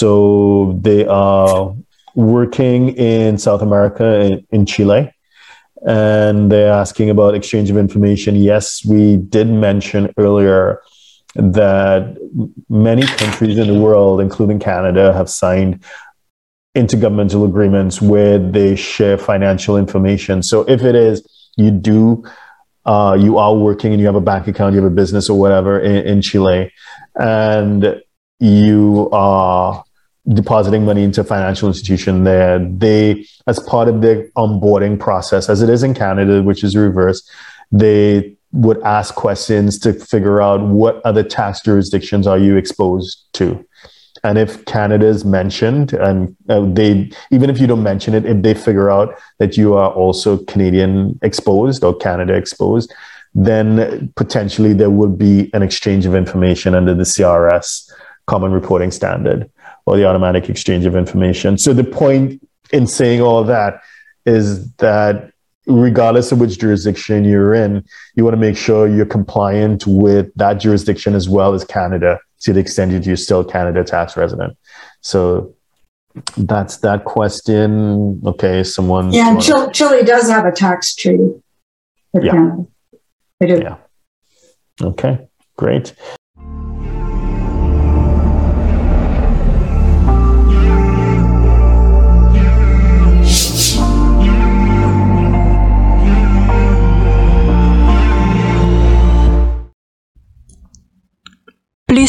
So they are working in South America, in, Chile, and they're asking about exchange of information. Yes, we did mention earlier that many countries in the world, including Canada, have signed intergovernmental agreements where they share financial information. So if it is you do, uh, you are working and you have a bank account, you have a business or whatever in, in Chile, and you are depositing money into a financial institution there, they, as part of their onboarding process, as it is in Canada, which is reverse, they would ask questions to figure out what other tax jurisdictions are you exposed to. And if Canada is mentioned, and uh, they even if you don't mention it, if they figure out that you are also Canadian exposed or Canada exposed, then potentially there would be an exchange of information under the CRS Common Reporting Standard or the automatic exchange of information. So the point in saying all that is that regardless of which jurisdiction you're in, you want to make sure you're compliant with that jurisdiction as well as Canada to the extent that you're still Canada tax resident. So that's that question. Okay, someone. Yeah, and Chile, Chile does have a tax treaty with yeah. Canada. They do. Yeah. Okay, great.